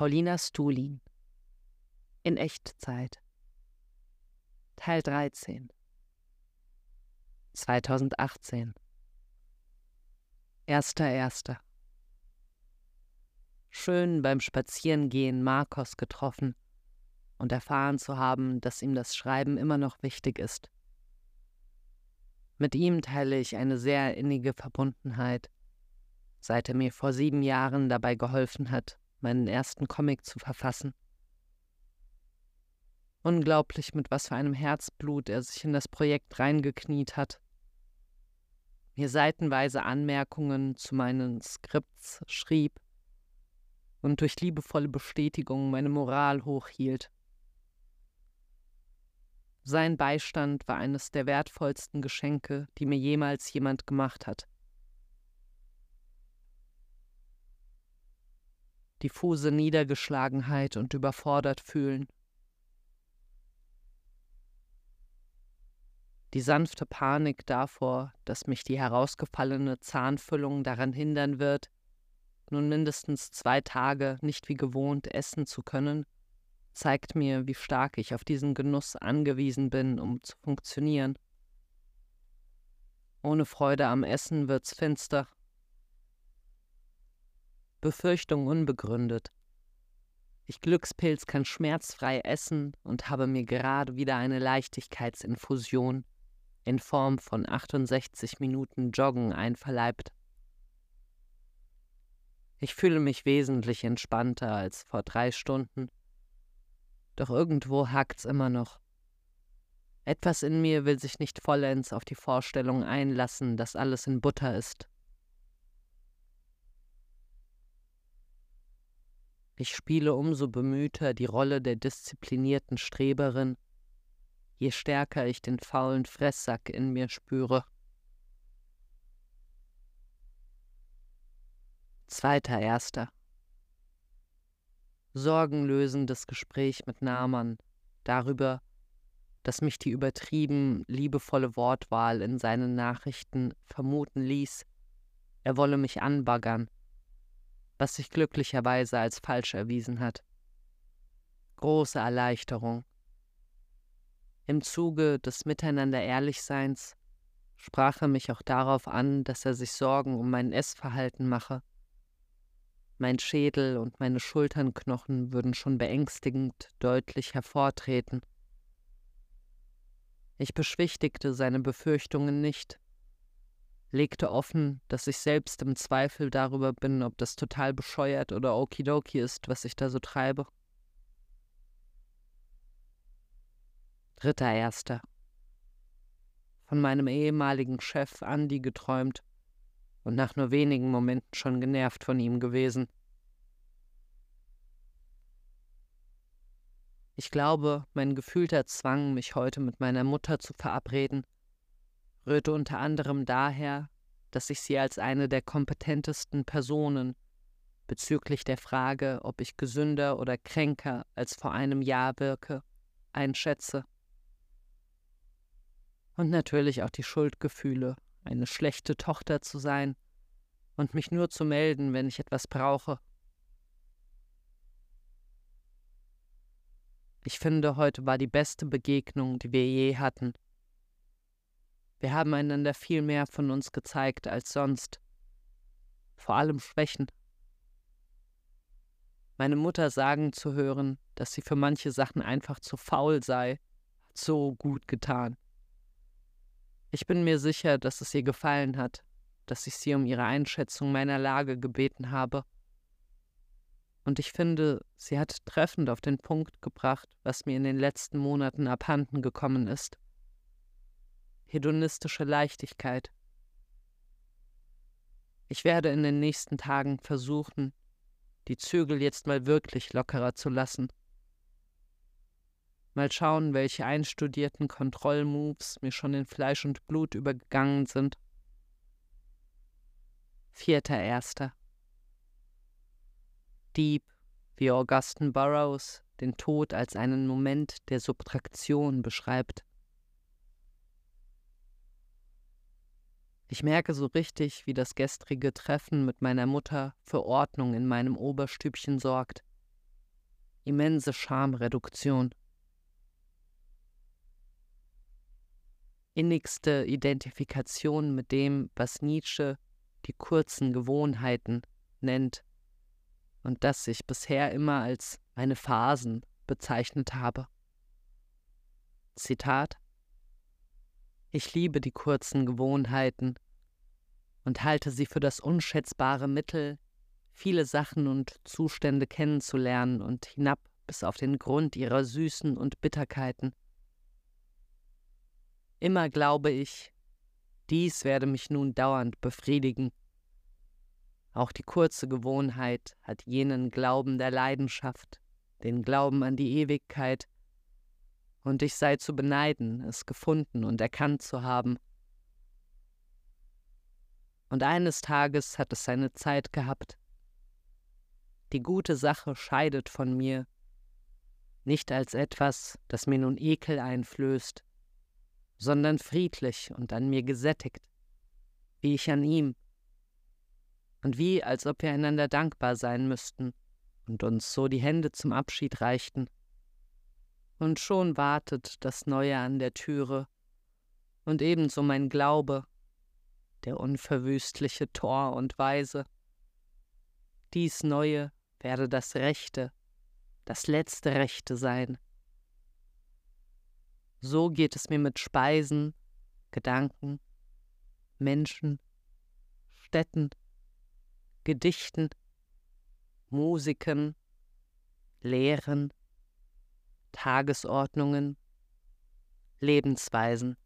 Paulina Stulin in Echtzeit Teil 13 2018 1.1. Schön beim Spazierengehen Marcos getroffen und erfahren zu haben, dass ihm das Schreiben immer noch wichtig ist. Mit ihm teile ich eine sehr innige Verbundenheit, seit er mir vor sieben Jahren dabei geholfen hat, meinen ersten Comic zu verfassen. Unglaublich, mit was für einem Herzblut er sich in das Projekt reingekniet hat. Mir seitenweise Anmerkungen zu meinen Skripts schrieb und durch liebevolle Bestätigung meine Moral hochhielt. Sein Beistand war eines der wertvollsten Geschenke, die mir jemals jemand gemacht hat. Diffuse Niedergeschlagenheit und überfordert fühlen. Die sanfte Panik davor, dass mich die herausgefallene Zahnfüllung daran hindern wird, nun mindestens zwei Tage nicht wie gewohnt essen zu können, zeigt mir, wie stark ich auf diesen Genuss angewiesen bin, um zu funktionieren. Ohne Freude am Essen wird's finster Befürchtung unbegründet. Ich Glückspilz kann schmerzfrei essen und habe mir gerade wieder eine Leichtigkeitsinfusion in Form von 68 Minuten Joggen einverleibt. Ich fühle mich wesentlich entspannter als vor drei Stunden. Doch irgendwo hakt's immer noch. Etwas in mir will sich nicht vollends auf die Vorstellung einlassen, dass alles in Butter ist. Ich spiele umso bemühter die Rolle der disziplinierten Streberin, je stärker ich den faulen Fresssack in mir spüre. Zweiter Erster. Sorgenlösendes Gespräch mit Nahmann darüber, dass mich die übertrieben liebevolle Wortwahl in seinen Nachrichten vermuten ließ, er wolle mich anbaggern was sich glücklicherweise als falsch erwiesen hat. Große Erleichterung. Im Zuge des Miteinander Ehrlichseins sprach er mich auch darauf an, dass er sich Sorgen um mein Essverhalten mache. Mein Schädel und meine Schulternknochen würden schon beängstigend deutlich hervortreten. Ich beschwichtigte seine Befürchtungen nicht, legte offen, dass ich selbst im Zweifel darüber bin, ob das total bescheuert oder okidoki ist, was ich da so treibe. Dritter Erster. Von meinem ehemaligen Chef Andy geträumt und nach nur wenigen Momenten schon genervt von ihm gewesen. Ich glaube, mein gefühlter Zwang, mich heute mit meiner Mutter zu verabreden, rührte unter anderem daher, dass ich sie als eine der kompetentesten Personen bezüglich der Frage, ob ich gesünder oder kränker als vor einem Jahr wirke, einschätze. Und natürlich auch die Schuldgefühle, eine schlechte Tochter zu sein und mich nur zu melden, wenn ich etwas brauche. Ich finde, heute war die beste Begegnung, die wir je hatten. Wir haben einander viel mehr von uns gezeigt als sonst. Vor allem Schwächen. Meine Mutter sagen zu hören, dass sie für manche Sachen einfach zu faul sei, hat so gut getan. Ich bin mir sicher, dass es ihr gefallen hat, dass ich sie um ihre Einschätzung meiner Lage gebeten habe. Und ich finde, sie hat treffend auf den Punkt gebracht, was mir in den letzten Monaten abhanden gekommen ist hedonistische Leichtigkeit. Ich werde in den nächsten Tagen versuchen, die Zügel jetzt mal wirklich lockerer zu lassen. Mal schauen, welche einstudierten Kontrollmoves mir schon in Fleisch und Blut übergegangen sind. Vierter Erster. Deep, wie Augustin Burroughs den Tod als einen Moment der Subtraktion beschreibt. Ich merke so richtig, wie das gestrige Treffen mit meiner Mutter für Ordnung in meinem Oberstübchen sorgt. immense Schamreduktion. Innigste Identifikation mit dem, was Nietzsche die kurzen Gewohnheiten nennt und das ich bisher immer als meine Phasen bezeichnet habe. Zitat Ich liebe die kurzen Gewohnheiten und halte sie für das unschätzbare Mittel, viele Sachen und Zustände kennenzulernen und hinab bis auf den Grund ihrer Süßen und Bitterkeiten. Immer glaube ich, dies werde mich nun dauernd befriedigen. Auch die kurze Gewohnheit hat jenen Glauben der Leidenschaft, den Glauben an die Ewigkeit, und ich sei zu beneiden, es gefunden und erkannt zu haben. Und eines Tages hat es seine Zeit gehabt. Die gute Sache scheidet von mir, nicht als etwas, das mir nun Ekel einflößt, sondern friedlich und an mir gesättigt, wie ich an ihm, und wie als ob wir einander dankbar sein müssten und uns so die Hände zum Abschied reichten. Und schon wartet das Neue an der Türe, und ebenso mein Glaube, der unverwüstliche Tor und Weise. Dies Neue werde das Rechte, das letzte Rechte sein. So geht es mir mit Speisen, Gedanken, Menschen, Städten, Gedichten, Musiken, Lehren, Tagesordnungen, Lebensweisen.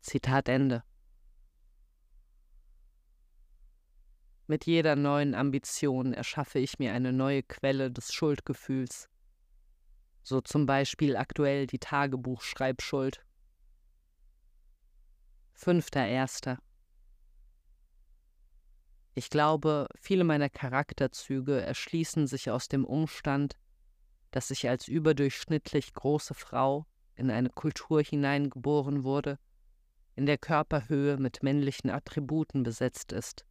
Zitat Ende. Mit jeder neuen Ambition erschaffe ich mir eine neue Quelle des Schuldgefühls, so zum Beispiel aktuell die Tagebuchschreibschuld. Fünfter Erster. Ich glaube, viele meiner Charakterzüge erschließen sich aus dem Umstand, dass ich als überdurchschnittlich große Frau in eine Kultur hineingeboren wurde, in der Körperhöhe mit männlichen Attributen besetzt ist.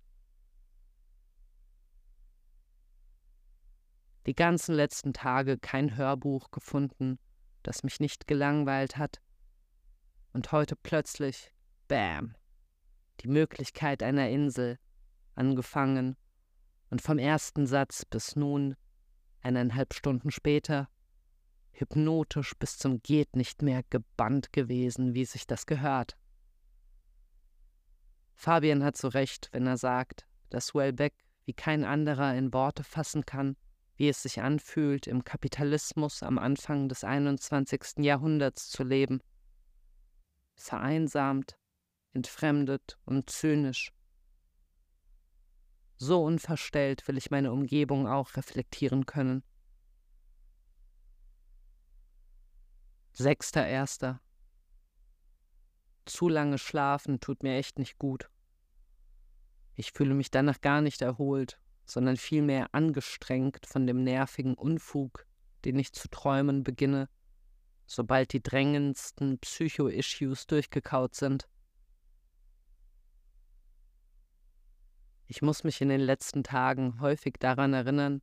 die ganzen letzten Tage kein Hörbuch gefunden, das mich nicht gelangweilt hat. Und heute plötzlich, bam, die Möglichkeit einer Insel, angefangen und vom ersten Satz bis nun, eineinhalb Stunden später, hypnotisch bis zum Geht nicht mehr gebannt gewesen, wie sich das gehört. Fabian hat so recht, wenn er sagt, dass Wellbeck wie kein anderer in Worte fassen kann, wie es sich anfühlt, im Kapitalismus am Anfang des 21. Jahrhunderts zu leben. Vereinsamt, entfremdet und zynisch. So unverstellt will ich meine Umgebung auch reflektieren können. Sechster Erster. Zu lange schlafen tut mir echt nicht gut. Ich fühle mich danach gar nicht erholt sondern vielmehr angestrengt von dem nervigen Unfug, den ich zu träumen beginne, sobald die drängendsten Psycho-Issues durchgekaut sind. Ich muss mich in den letzten Tagen häufig daran erinnern,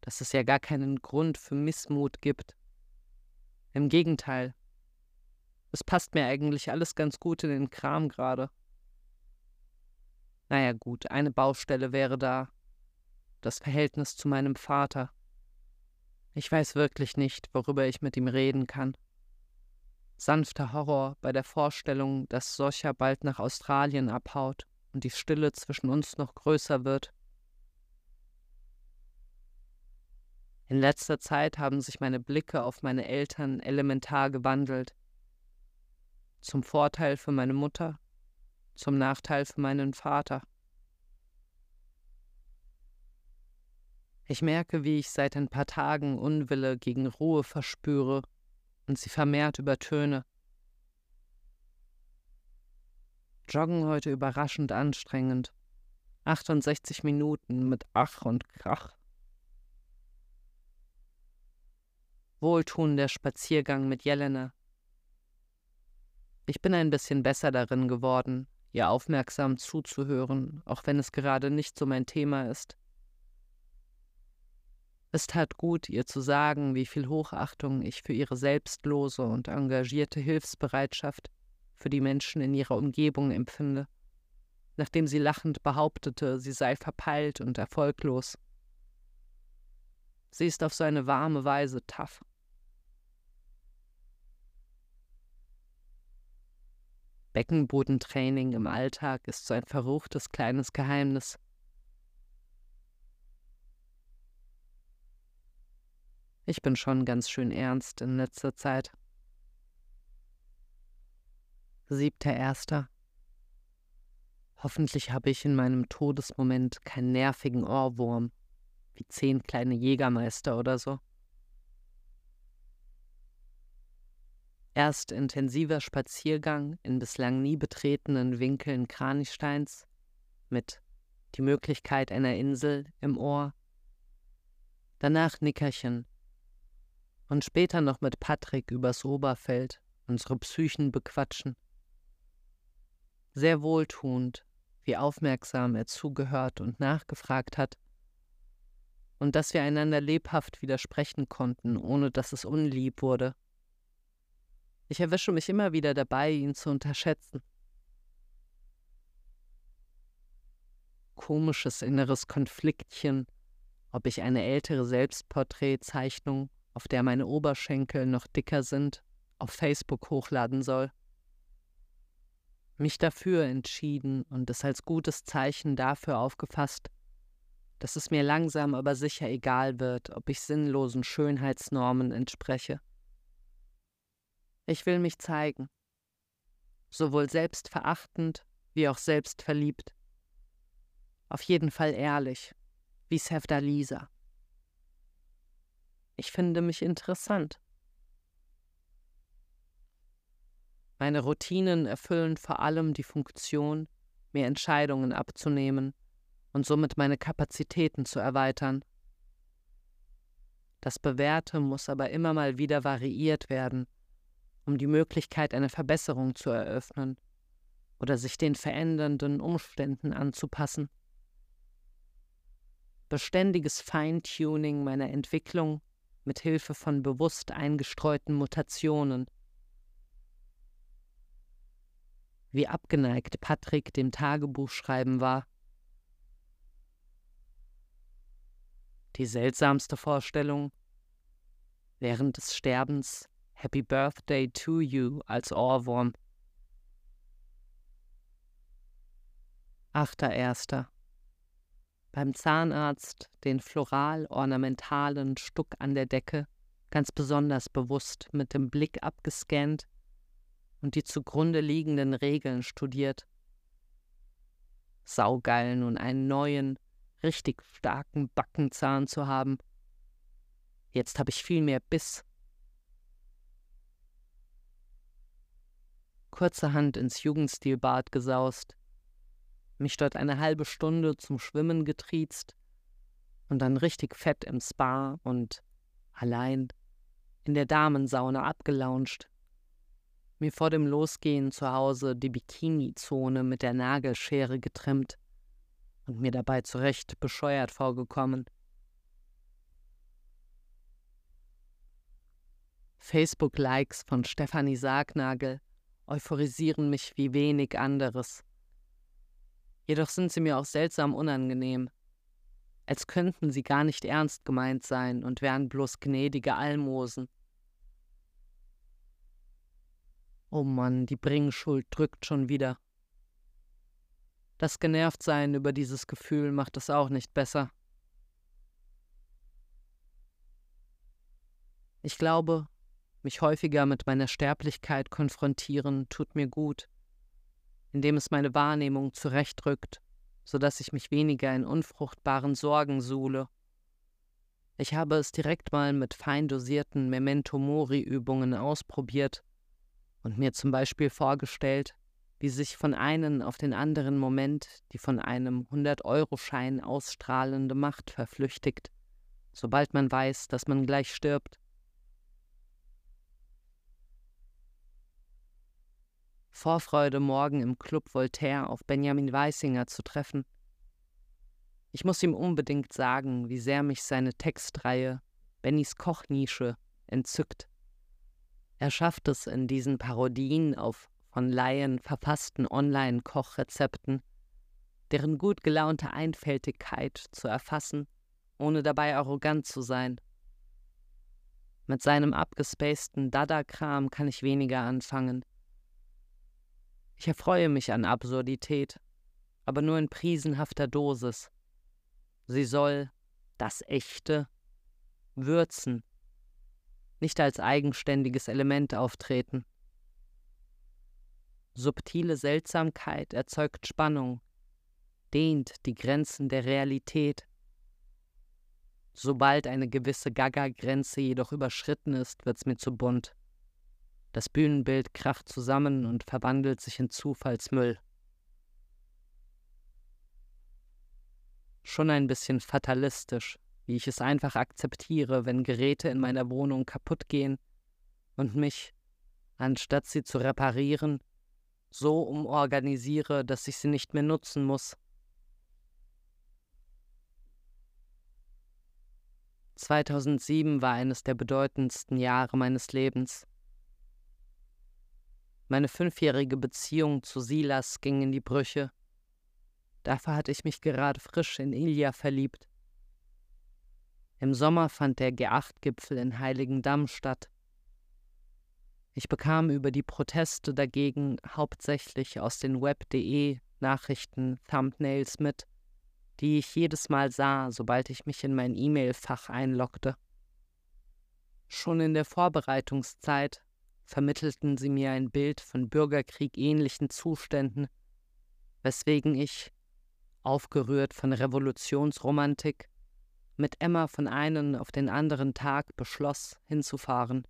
dass es ja gar keinen Grund für Missmut gibt. Im Gegenteil, es passt mir eigentlich alles ganz gut in den Kram gerade. Naja gut, eine Baustelle wäre da, das Verhältnis zu meinem Vater. Ich weiß wirklich nicht, worüber ich mit ihm reden kann. Sanfter Horror bei der Vorstellung, dass Socha bald nach Australien abhaut und die Stille zwischen uns noch größer wird. In letzter Zeit haben sich meine Blicke auf meine Eltern elementar gewandelt. Zum Vorteil für meine Mutter, zum Nachteil für meinen Vater. Ich merke, wie ich seit ein paar Tagen Unwille gegen Ruhe verspüre und sie vermehrt übertöne. Joggen heute überraschend anstrengend. 68 Minuten mit Ach und Krach. Wohltuender Spaziergang mit Jelena. Ich bin ein bisschen besser darin geworden, ihr aufmerksam zuzuhören, auch wenn es gerade nicht so mein Thema ist. Es tat gut, ihr zu sagen, wie viel Hochachtung ich für ihre selbstlose und engagierte Hilfsbereitschaft für die Menschen in ihrer Umgebung empfinde, nachdem sie lachend behauptete, sie sei verpeilt und erfolglos. Sie ist auf so eine warme Weise tough. Beckenbodentraining im Alltag ist so ein verruchtes kleines Geheimnis. Ich bin schon ganz schön ernst in letzter Zeit. Siebter Erster. Hoffentlich habe ich in meinem Todesmoment keinen nervigen Ohrwurm, wie zehn kleine Jägermeister oder so. Erst intensiver Spaziergang in bislang nie betretenen Winkeln Kranichsteins mit die Möglichkeit einer Insel im Ohr. Danach Nickerchen. Und später noch mit Patrick übers Oberfeld unsere Psychen bequatschen. Sehr wohltuend, wie aufmerksam er zugehört und nachgefragt hat. Und dass wir einander lebhaft widersprechen konnten, ohne dass es unlieb wurde. Ich erwische mich immer wieder dabei, ihn zu unterschätzen. Komisches inneres Konfliktchen, ob ich eine ältere Selbstporträtzeichnung, auf der meine Oberschenkel noch dicker sind, auf Facebook hochladen soll. Mich dafür entschieden und es als gutes Zeichen dafür aufgefasst, dass es mir langsam aber sicher egal wird, ob ich sinnlosen Schönheitsnormen entspreche. Ich will mich zeigen. Sowohl selbstverachtend wie auch selbstverliebt. Auf jeden Fall ehrlich, wie Sevda Lisa. Ich finde mich interessant. Meine Routinen erfüllen vor allem die Funktion, mir Entscheidungen abzunehmen und somit meine Kapazitäten zu erweitern. Das Bewährte muss aber immer mal wieder variiert werden, um die Möglichkeit einer Verbesserung zu eröffnen oder sich den verändernden Umständen anzupassen. Beständiges Feintuning meiner Entwicklung mit Hilfe von bewusst eingestreuten Mutationen. Wie abgeneigt Patrick dem Tagebuchschreiben war. Die seltsamste Vorstellung, während des Sterbens Happy Birthday to You als Ohrwurm. Achter Erster. Beim Zahnarzt den floral-ornamentalen Stuck an der Decke ganz besonders bewusst mit dem Blick abgescannt und die zugrunde liegenden Regeln studiert. Saugeil nun einen neuen, richtig starken Backenzahn zu haben. Jetzt habe ich viel mehr Biss kurzerhand ins Jugendstilbad gesaust, mich dort eine halbe Stunde zum Schwimmen getriezt und dann richtig fett im Spa und allein in der Damensauna abgelauncht, mir vor dem Losgehen zu Hause die Bikini-Zone mit der Nagelschere getrimmt und mir dabei zurecht bescheuert vorgekommen. Facebook-Likes von Stefanie Sargnagel euphorisieren mich wie wenig anderes. Jedoch sind sie mir auch seltsam unangenehm, als könnten sie gar nicht ernst gemeint sein und wären bloß gnädige Almosen. Oh Mann, die Bringschuld drückt schon wieder. Das Genervtsein über dieses Gefühl macht es auch nicht besser. Ich glaube, mich häufiger mit meiner Sterblichkeit konfrontieren, tut mir gut, indem es meine Wahrnehmung zurechtrückt, so dass ich mich weniger in unfruchtbaren Sorgen suhle. Ich habe es direkt mal mit fein dosierten Memento Mori-Übungen ausprobiert und mir zum Beispiel vorgestellt, wie sich von einem auf den anderen Moment die von einem 100-Euro-Schein ausstrahlende Macht verflüchtigt, sobald man weiß, dass man gleich stirbt. Vorfreude, morgen im Club Voltaire auf Benjamin Weissinger zu treffen. Ich muss ihm unbedingt sagen, wie sehr mich seine Textreihe Bennys Kochnische entzückt. Er schafft es in diesen Parodien auf von Laien verfassten Online-Kochrezepten, deren gut gelaunte Einfältigkeit zu erfassen, ohne dabei arrogant zu sein. Mit seinem abgespaceden Dada-Kram kann ich weniger anfangen. Ich erfreue mich an Absurdität, aber nur in prisenhafter Dosis. Sie soll das Echte würzen, nicht als eigenständiges Element auftreten. Subtile Seltsamkeit erzeugt Spannung, dehnt die Grenzen der Realität. Sobald eine gewisse Gaga-Grenze jedoch überschritten ist, wird's mir zu bunt. Das Bühnenbild kracht zusammen und verwandelt sich in Zufallsmüll. Schon ein bisschen fatalistisch, wie ich es einfach akzeptiere, wenn Geräte in meiner Wohnung kaputt gehen und mich, anstatt sie zu reparieren, so umorganisiere, dass ich sie nicht mehr nutzen muss. 2007 war eines der bedeutendsten Jahre meines Lebens. Meine fünfjährige Beziehung zu Silas ging in die Brüche. Dafür hatte ich mich gerade frisch in Ilja verliebt. Im Sommer fand der G8-Gipfel in Heiligendamm statt. Ich bekam über die Proteste dagegen hauptsächlich aus den Web.de Nachrichten, Thumbnails mit, die ich jedes Mal sah, sobald ich mich in mein E-Mail-Fach einloggte. Schon in der Vorbereitungszeit vermittelten sie mir ein Bild von bürgerkriegähnlichen Zuständen, weswegen ich, aufgerührt von Revolutionsromantik, mit Emma von einem auf den anderen Tag beschloss, hinzufahren.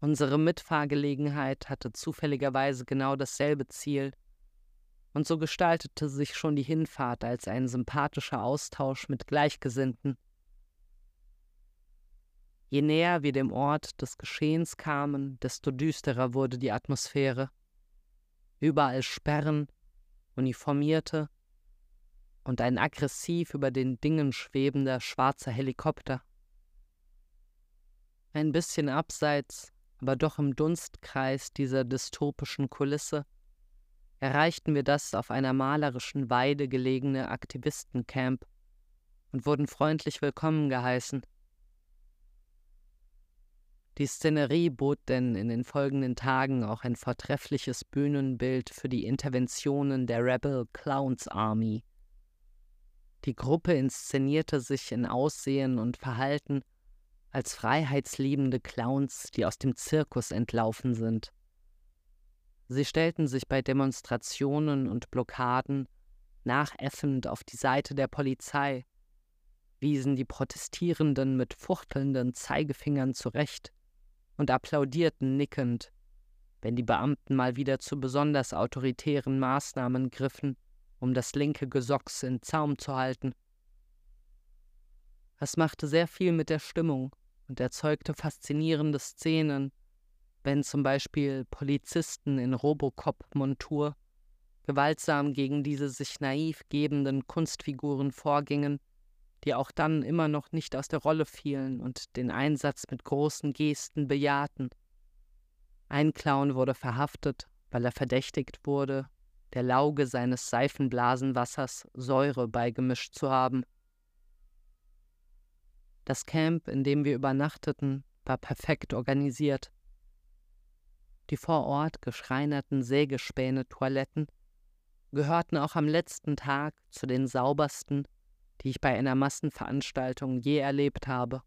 Unsere Mitfahrgelegenheit hatte zufälligerweise genau dasselbe Ziel, und so gestaltete sich schon die Hinfahrt als ein sympathischer Austausch mit Gleichgesinnten. Je näher wir dem Ort des Geschehens kamen, desto düsterer wurde die Atmosphäre. Überall Sperren, uniformierte und ein aggressiv über den Dingen schwebender schwarzer Helikopter. Ein bisschen abseits, aber doch im Dunstkreis dieser dystopischen Kulisse, erreichten wir das auf einer malerischen Weide gelegene Aktivistencamp und wurden freundlich willkommen geheißen. Die Szenerie bot denn in den folgenden Tagen auch ein vortreffliches Bühnenbild für die Interventionen der Rebel Clowns Army. Die Gruppe inszenierte sich in Aussehen und Verhalten als freiheitsliebende Clowns, die aus dem Zirkus entlaufen sind. Sie stellten sich bei Demonstrationen und Blockaden nachäffend auf die Seite der Polizei, wiesen die Protestierenden mit fuchtelnden Zeigefingern zurecht und applaudierten nickend, wenn die Beamten mal wieder zu besonders autoritären Maßnahmen griffen, um das linke Gesocks in Zaum zu halten. Es machte sehr viel mit der Stimmung und erzeugte faszinierende Szenen, wenn zum Beispiel Polizisten in Robocop-Montur gewaltsam gegen diese sich naiv gebenden Kunstfiguren vorgingen, die auch dann immer noch nicht aus der Rolle fielen und den Einsatz mit großen Gesten bejahten. Ein Clown wurde verhaftet, weil er verdächtigt wurde, der Lauge seines Seifenblasenwassers Säure beigemischt zu haben. Das Camp, in dem wir übernachteten, war perfekt organisiert. Die vor Ort geschreinerten Sägespäne-Toiletten gehörten auch am letzten Tag zu den saubersten, die ich bei einer Massenveranstaltung je erlebt habe.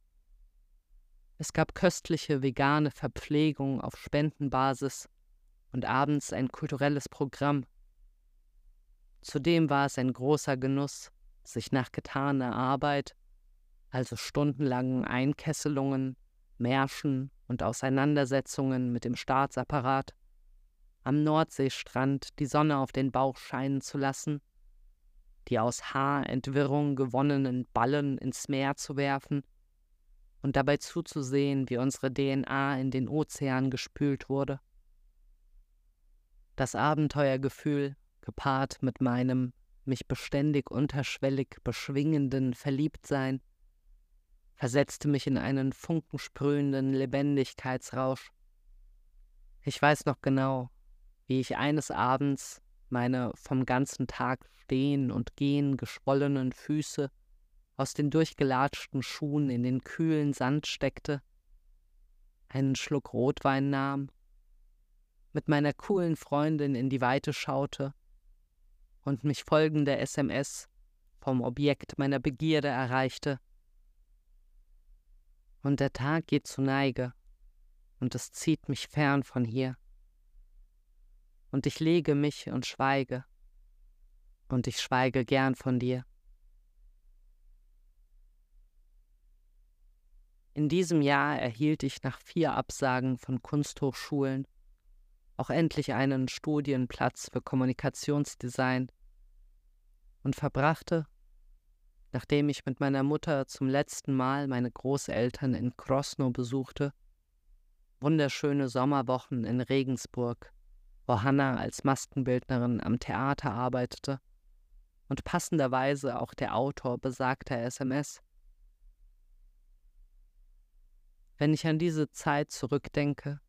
Es gab köstliche vegane Verpflegung auf Spendenbasis und abends ein kulturelles Programm. Zudem war es ein großer Genuss, sich nach getaner Arbeit, also stundenlangen Einkesselungen, Märschen und Auseinandersetzungen mit dem Staatsapparat, am Nordseestrand die Sonne auf den Bauch scheinen zu lassen, die aus Haarentwirrung gewonnenen Ballen ins Meer zu werfen und dabei zuzusehen, wie unsere DNA in den Ozean gespült wurde. Das Abenteuergefühl, gepaart mit meinem mich beständig unterschwellig beschwingenden Verliebtsein versetzte mich in einen funkensprühenden Lebendigkeitsrausch. Ich weiß noch genau, wie ich eines Abends meine vom ganzen Tag stehen und gehen geschwollenen Füße aus den durchgelatschten Schuhen in den kühlen Sand steckte, einen Schluck Rotwein nahm, mit meiner coolen Freundin in die Weite schaute und mich folgende SMS vom Objekt meiner Begierde erreichte. Und der Tag geht zu Neige, und es zieht mich fern von hier. Und ich lege mich und schweige, und ich schweige gern von dir. In diesem Jahr erhielt ich nach vier Absagen von Kunsthochschulen auch endlich einen Studienplatz für Kommunikationsdesign und verbrachte, nachdem ich mit meiner Mutter zum letzten Mal meine Großeltern in Krosno besuchte, wunderschöne Sommerwochen in Regensburg, wo Hanna als Maskenbildnerin am Theater arbeitete und passenderweise auch der Autor besagter SMS. Wenn ich an diese Zeit zurückdenke,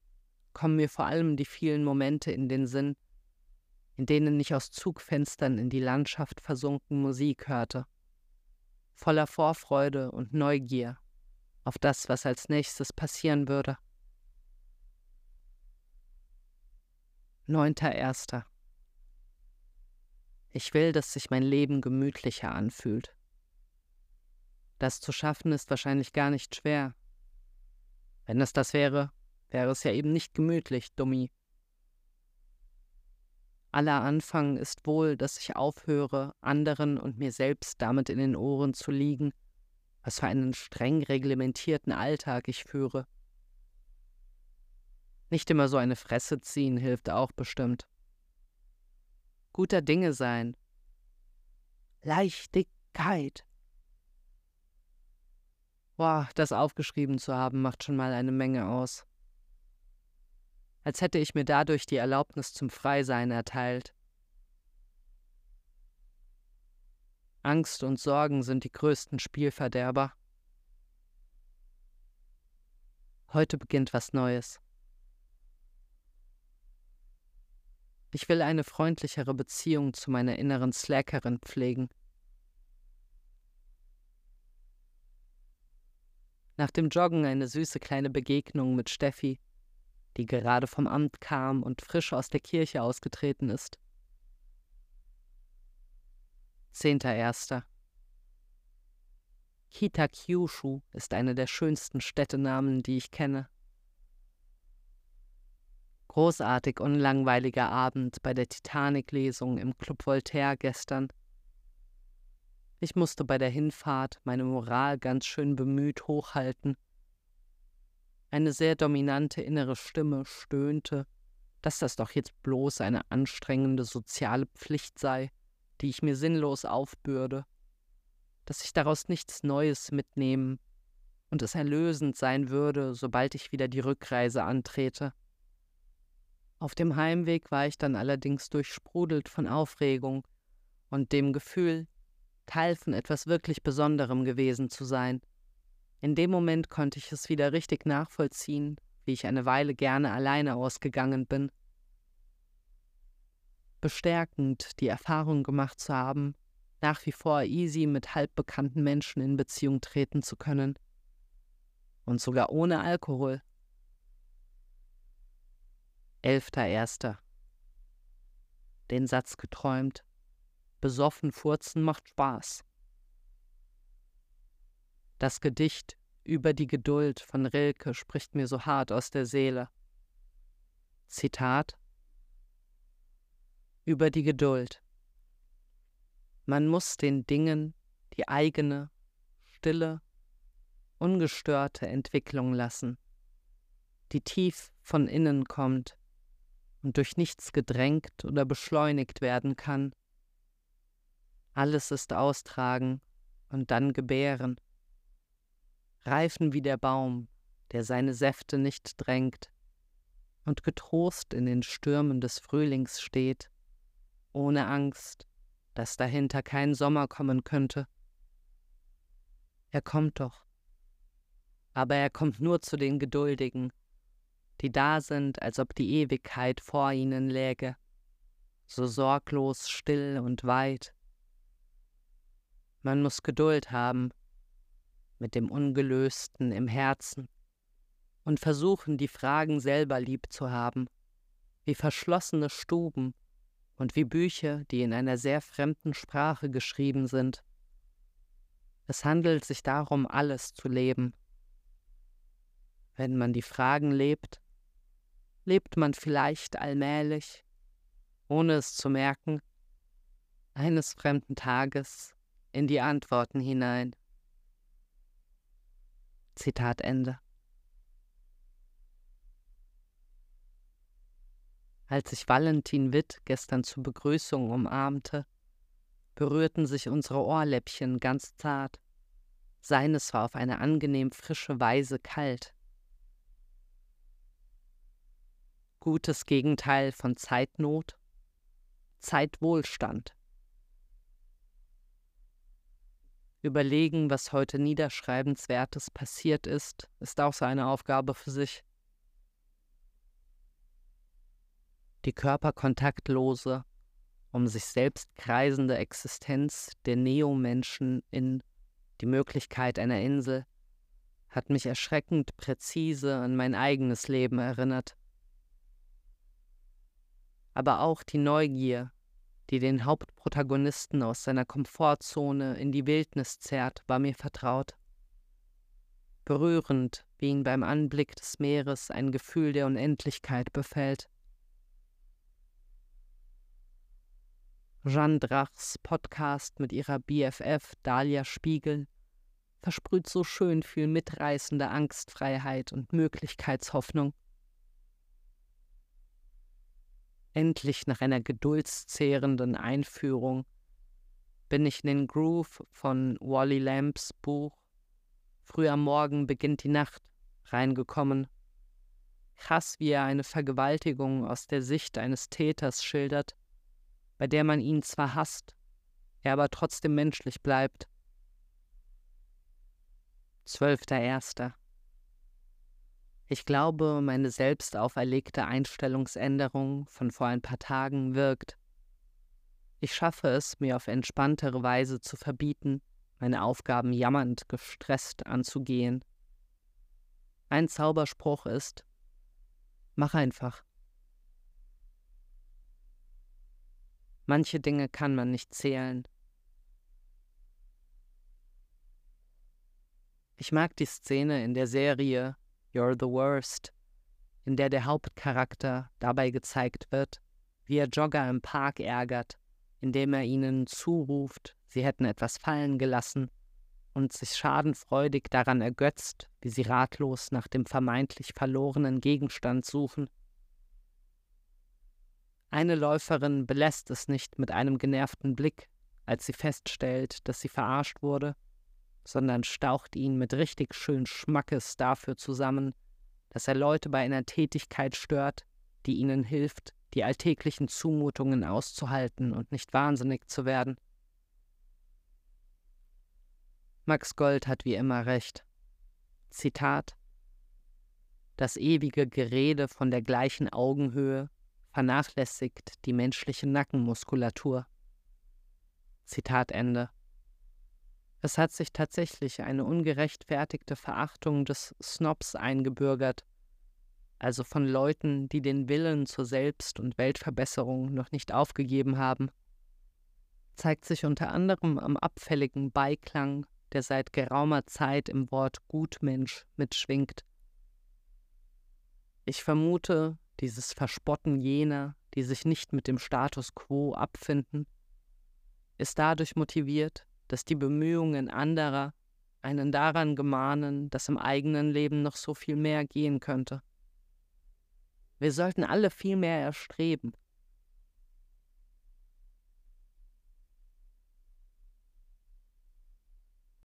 kommen mir vor allem die vielen Momente in den Sinn, in denen ich aus Zugfenstern in die Landschaft versunken Musik hörte, voller Vorfreude und Neugier auf das, was als nächstes passieren würde. 9.1. Ich will, dass sich mein Leben gemütlicher anfühlt. Das zu schaffen ist wahrscheinlich gar nicht schwer, wenn es das wäre, wäre es ja eben nicht gemütlich, Dummi. Aller Anfang ist wohl, dass ich aufhöre, anderen und mir selbst damit in den Ohren zu liegen, was für einen streng reglementierten Alltag ich führe. Nicht immer so eine Fresse ziehen hilft auch bestimmt. Guter Dinge sein. Leichtigkeit. Boah, das aufgeschrieben zu haben, macht schon mal eine Menge aus. Als hätte ich mir dadurch die Erlaubnis zum Freisein erteilt. Angst und Sorgen sind die größten Spielverderber. Heute beginnt was Neues. Ich will eine freundlichere Beziehung zu meiner inneren Slackerin pflegen. Nach dem Joggen eine süße kleine Begegnung mit Steffi, die gerade vom Amt kam und frisch aus der Kirche ausgetreten ist. 10.1. Kitakyushu ist eine der schönsten Städtenamen, die ich kenne. Großartig unlangweiliger Abend bei der Titanic-Lesung im Club Voltaire gestern. Ich musste bei der Hinfahrt meine Moral ganz schön bemüht hochhalten. Eine sehr dominante innere Stimme stöhnte, dass das doch jetzt bloß eine anstrengende soziale Pflicht sei, die ich mir sinnlos aufbürde, dass ich daraus nichts Neues mitnehmen und es erlösend sein würde, sobald ich wieder die Rückreise antrete. Auf dem Heimweg war ich dann allerdings durchsprudelt von Aufregung und dem Gefühl, Teil von etwas wirklich Besonderem gewesen zu sein. In dem Moment konnte ich es wieder richtig nachvollziehen, wie ich eine Weile gerne alleine ausgegangen bin. Bestärkend, die Erfahrung gemacht zu haben, nach wie vor easy mit halbbekannten Menschen in Beziehung treten zu können. Und sogar ohne Alkohol. 11.01. Den Satz geträumt. Besoffen furzen macht Spaß. Das Gedicht über die Geduld von Rilke spricht mir so hart aus der Seele. Zitat Über die Geduld. Man muss den Dingen die eigene, stille, ungestörte Entwicklung lassen, die tief von innen kommt und durch nichts gedrängt oder beschleunigt werden kann alles ist austragen und dann gebären. Reifen wie der Baum, der seine Säfte nicht drängt und getrost in den Stürmen des Frühlings steht, ohne Angst, dass dahinter kein Sommer kommen könnte. Er kommt doch. Aber er kommt nur zu den Geduldigen, die da sind, als ob die Ewigkeit vor ihnen läge, so sorglos, still und weit. Man muss Geduld haben mit dem Ungelösten im Herzen und versuchen, die Fragen selber lieb zu haben, wie verschlossene Stuben und wie Bücher, die in einer sehr fremden Sprache geschrieben sind. Es handelt sich darum, alles zu leben. Wenn man die Fragen lebt, lebt man vielleicht allmählich, ohne es zu merken, eines fremden Tages in die Antworten hinein. Zitat Ende. Als ich Valentin Witt gestern zur Begrüßung umarmte, berührten sich unsere Ohrläppchen ganz zart. Seines war auf eine angenehm frische Weise kalt. Gutes Gegenteil von Zeitnot, Zeitwohlstand. Überlegen, was heute Niederschreibenswertes passiert ist, ist auch so eine Aufgabe für sich. Die körperkontaktlose, um sich selbst kreisende Existenz der Neomenschen in die Möglichkeit einer Insel hat mich erschreckend präzise an mein eigenes Leben erinnert. Aber auch die Neugier, die den Hauptprotagonisten aus seiner Komfortzone in die Wildnis zerrt, war mir vertraut. Berührend, wie ihn beim Anblick des Meeres ein Gefühl der Unendlichkeit befällt. Jeanne Drachs Podcast mit ihrer BFF Dahlia Spiegel versprüht so schön viel mitreißende Angstfreiheit und Möglichkeitshoffnung. Endlich nach einer geduldszehrenden Einführung bin ich in den Groove von Wally Lamps Buch Früh am Morgen beginnt die Nacht reingekommen. Krass, wie er eine Vergewaltigung aus der Sicht eines Täters schildert, bei der man ihn zwar hasst, er aber trotzdem menschlich bleibt. Zwölfter Erster. Ich glaube, meine selbst auferlegte Einstellungsänderung von vor ein paar Tagen wirkt. Ich schaffe es, mir auf entspanntere Weise zu verbieten, meine Aufgaben jammernd gestresst anzugehen. Ein Zauberspruch ist, mach einfach. Manche Dinge kann man nicht zählen. Ich mag die Szene in der Serie You're the Worst, in der der Hauptcharakter dabei gezeigt wird, wie er Jogger im Park ärgert, indem er ihnen zuruft, sie hätten etwas fallen gelassen und sich schadenfreudig daran ergötzt, wie sie ratlos nach dem vermeintlich verlorenen Gegenstand suchen. Eine Läuferin belässt es nicht mit einem genervten Blick, als sie feststellt, dass sie verarscht wurde, sondern staucht ihn mit richtig schön Schmackes dafür zusammen, dass er Leute bei einer Tätigkeit stört, die ihnen hilft, die alltäglichen Zumutungen auszuhalten und nicht wahnsinnig zu werden. Max Gold hat wie immer recht. Zitat Das ewige Gerede von der gleichen Augenhöhe vernachlässigt die menschliche Nackenmuskulatur. Zitat Ende. Es hat sich tatsächlich eine ungerechtfertigte Verachtung des Snobs eingebürgert, also von Leuten, die den Willen zur Selbst- und Weltverbesserung noch nicht aufgegeben haben, zeigt sich unter anderem am abfälligen Beiklang, der seit geraumer Zeit im Wort Gutmensch mitschwingt. Ich vermute, dieses Verspotten jener, die sich nicht mit dem Status quo abfinden, ist dadurch motiviert, dass die Bemühungen anderer einen daran gemahnen, dass im eigenen Leben noch so viel mehr gehen könnte. Wir sollten alle viel mehr erstreben,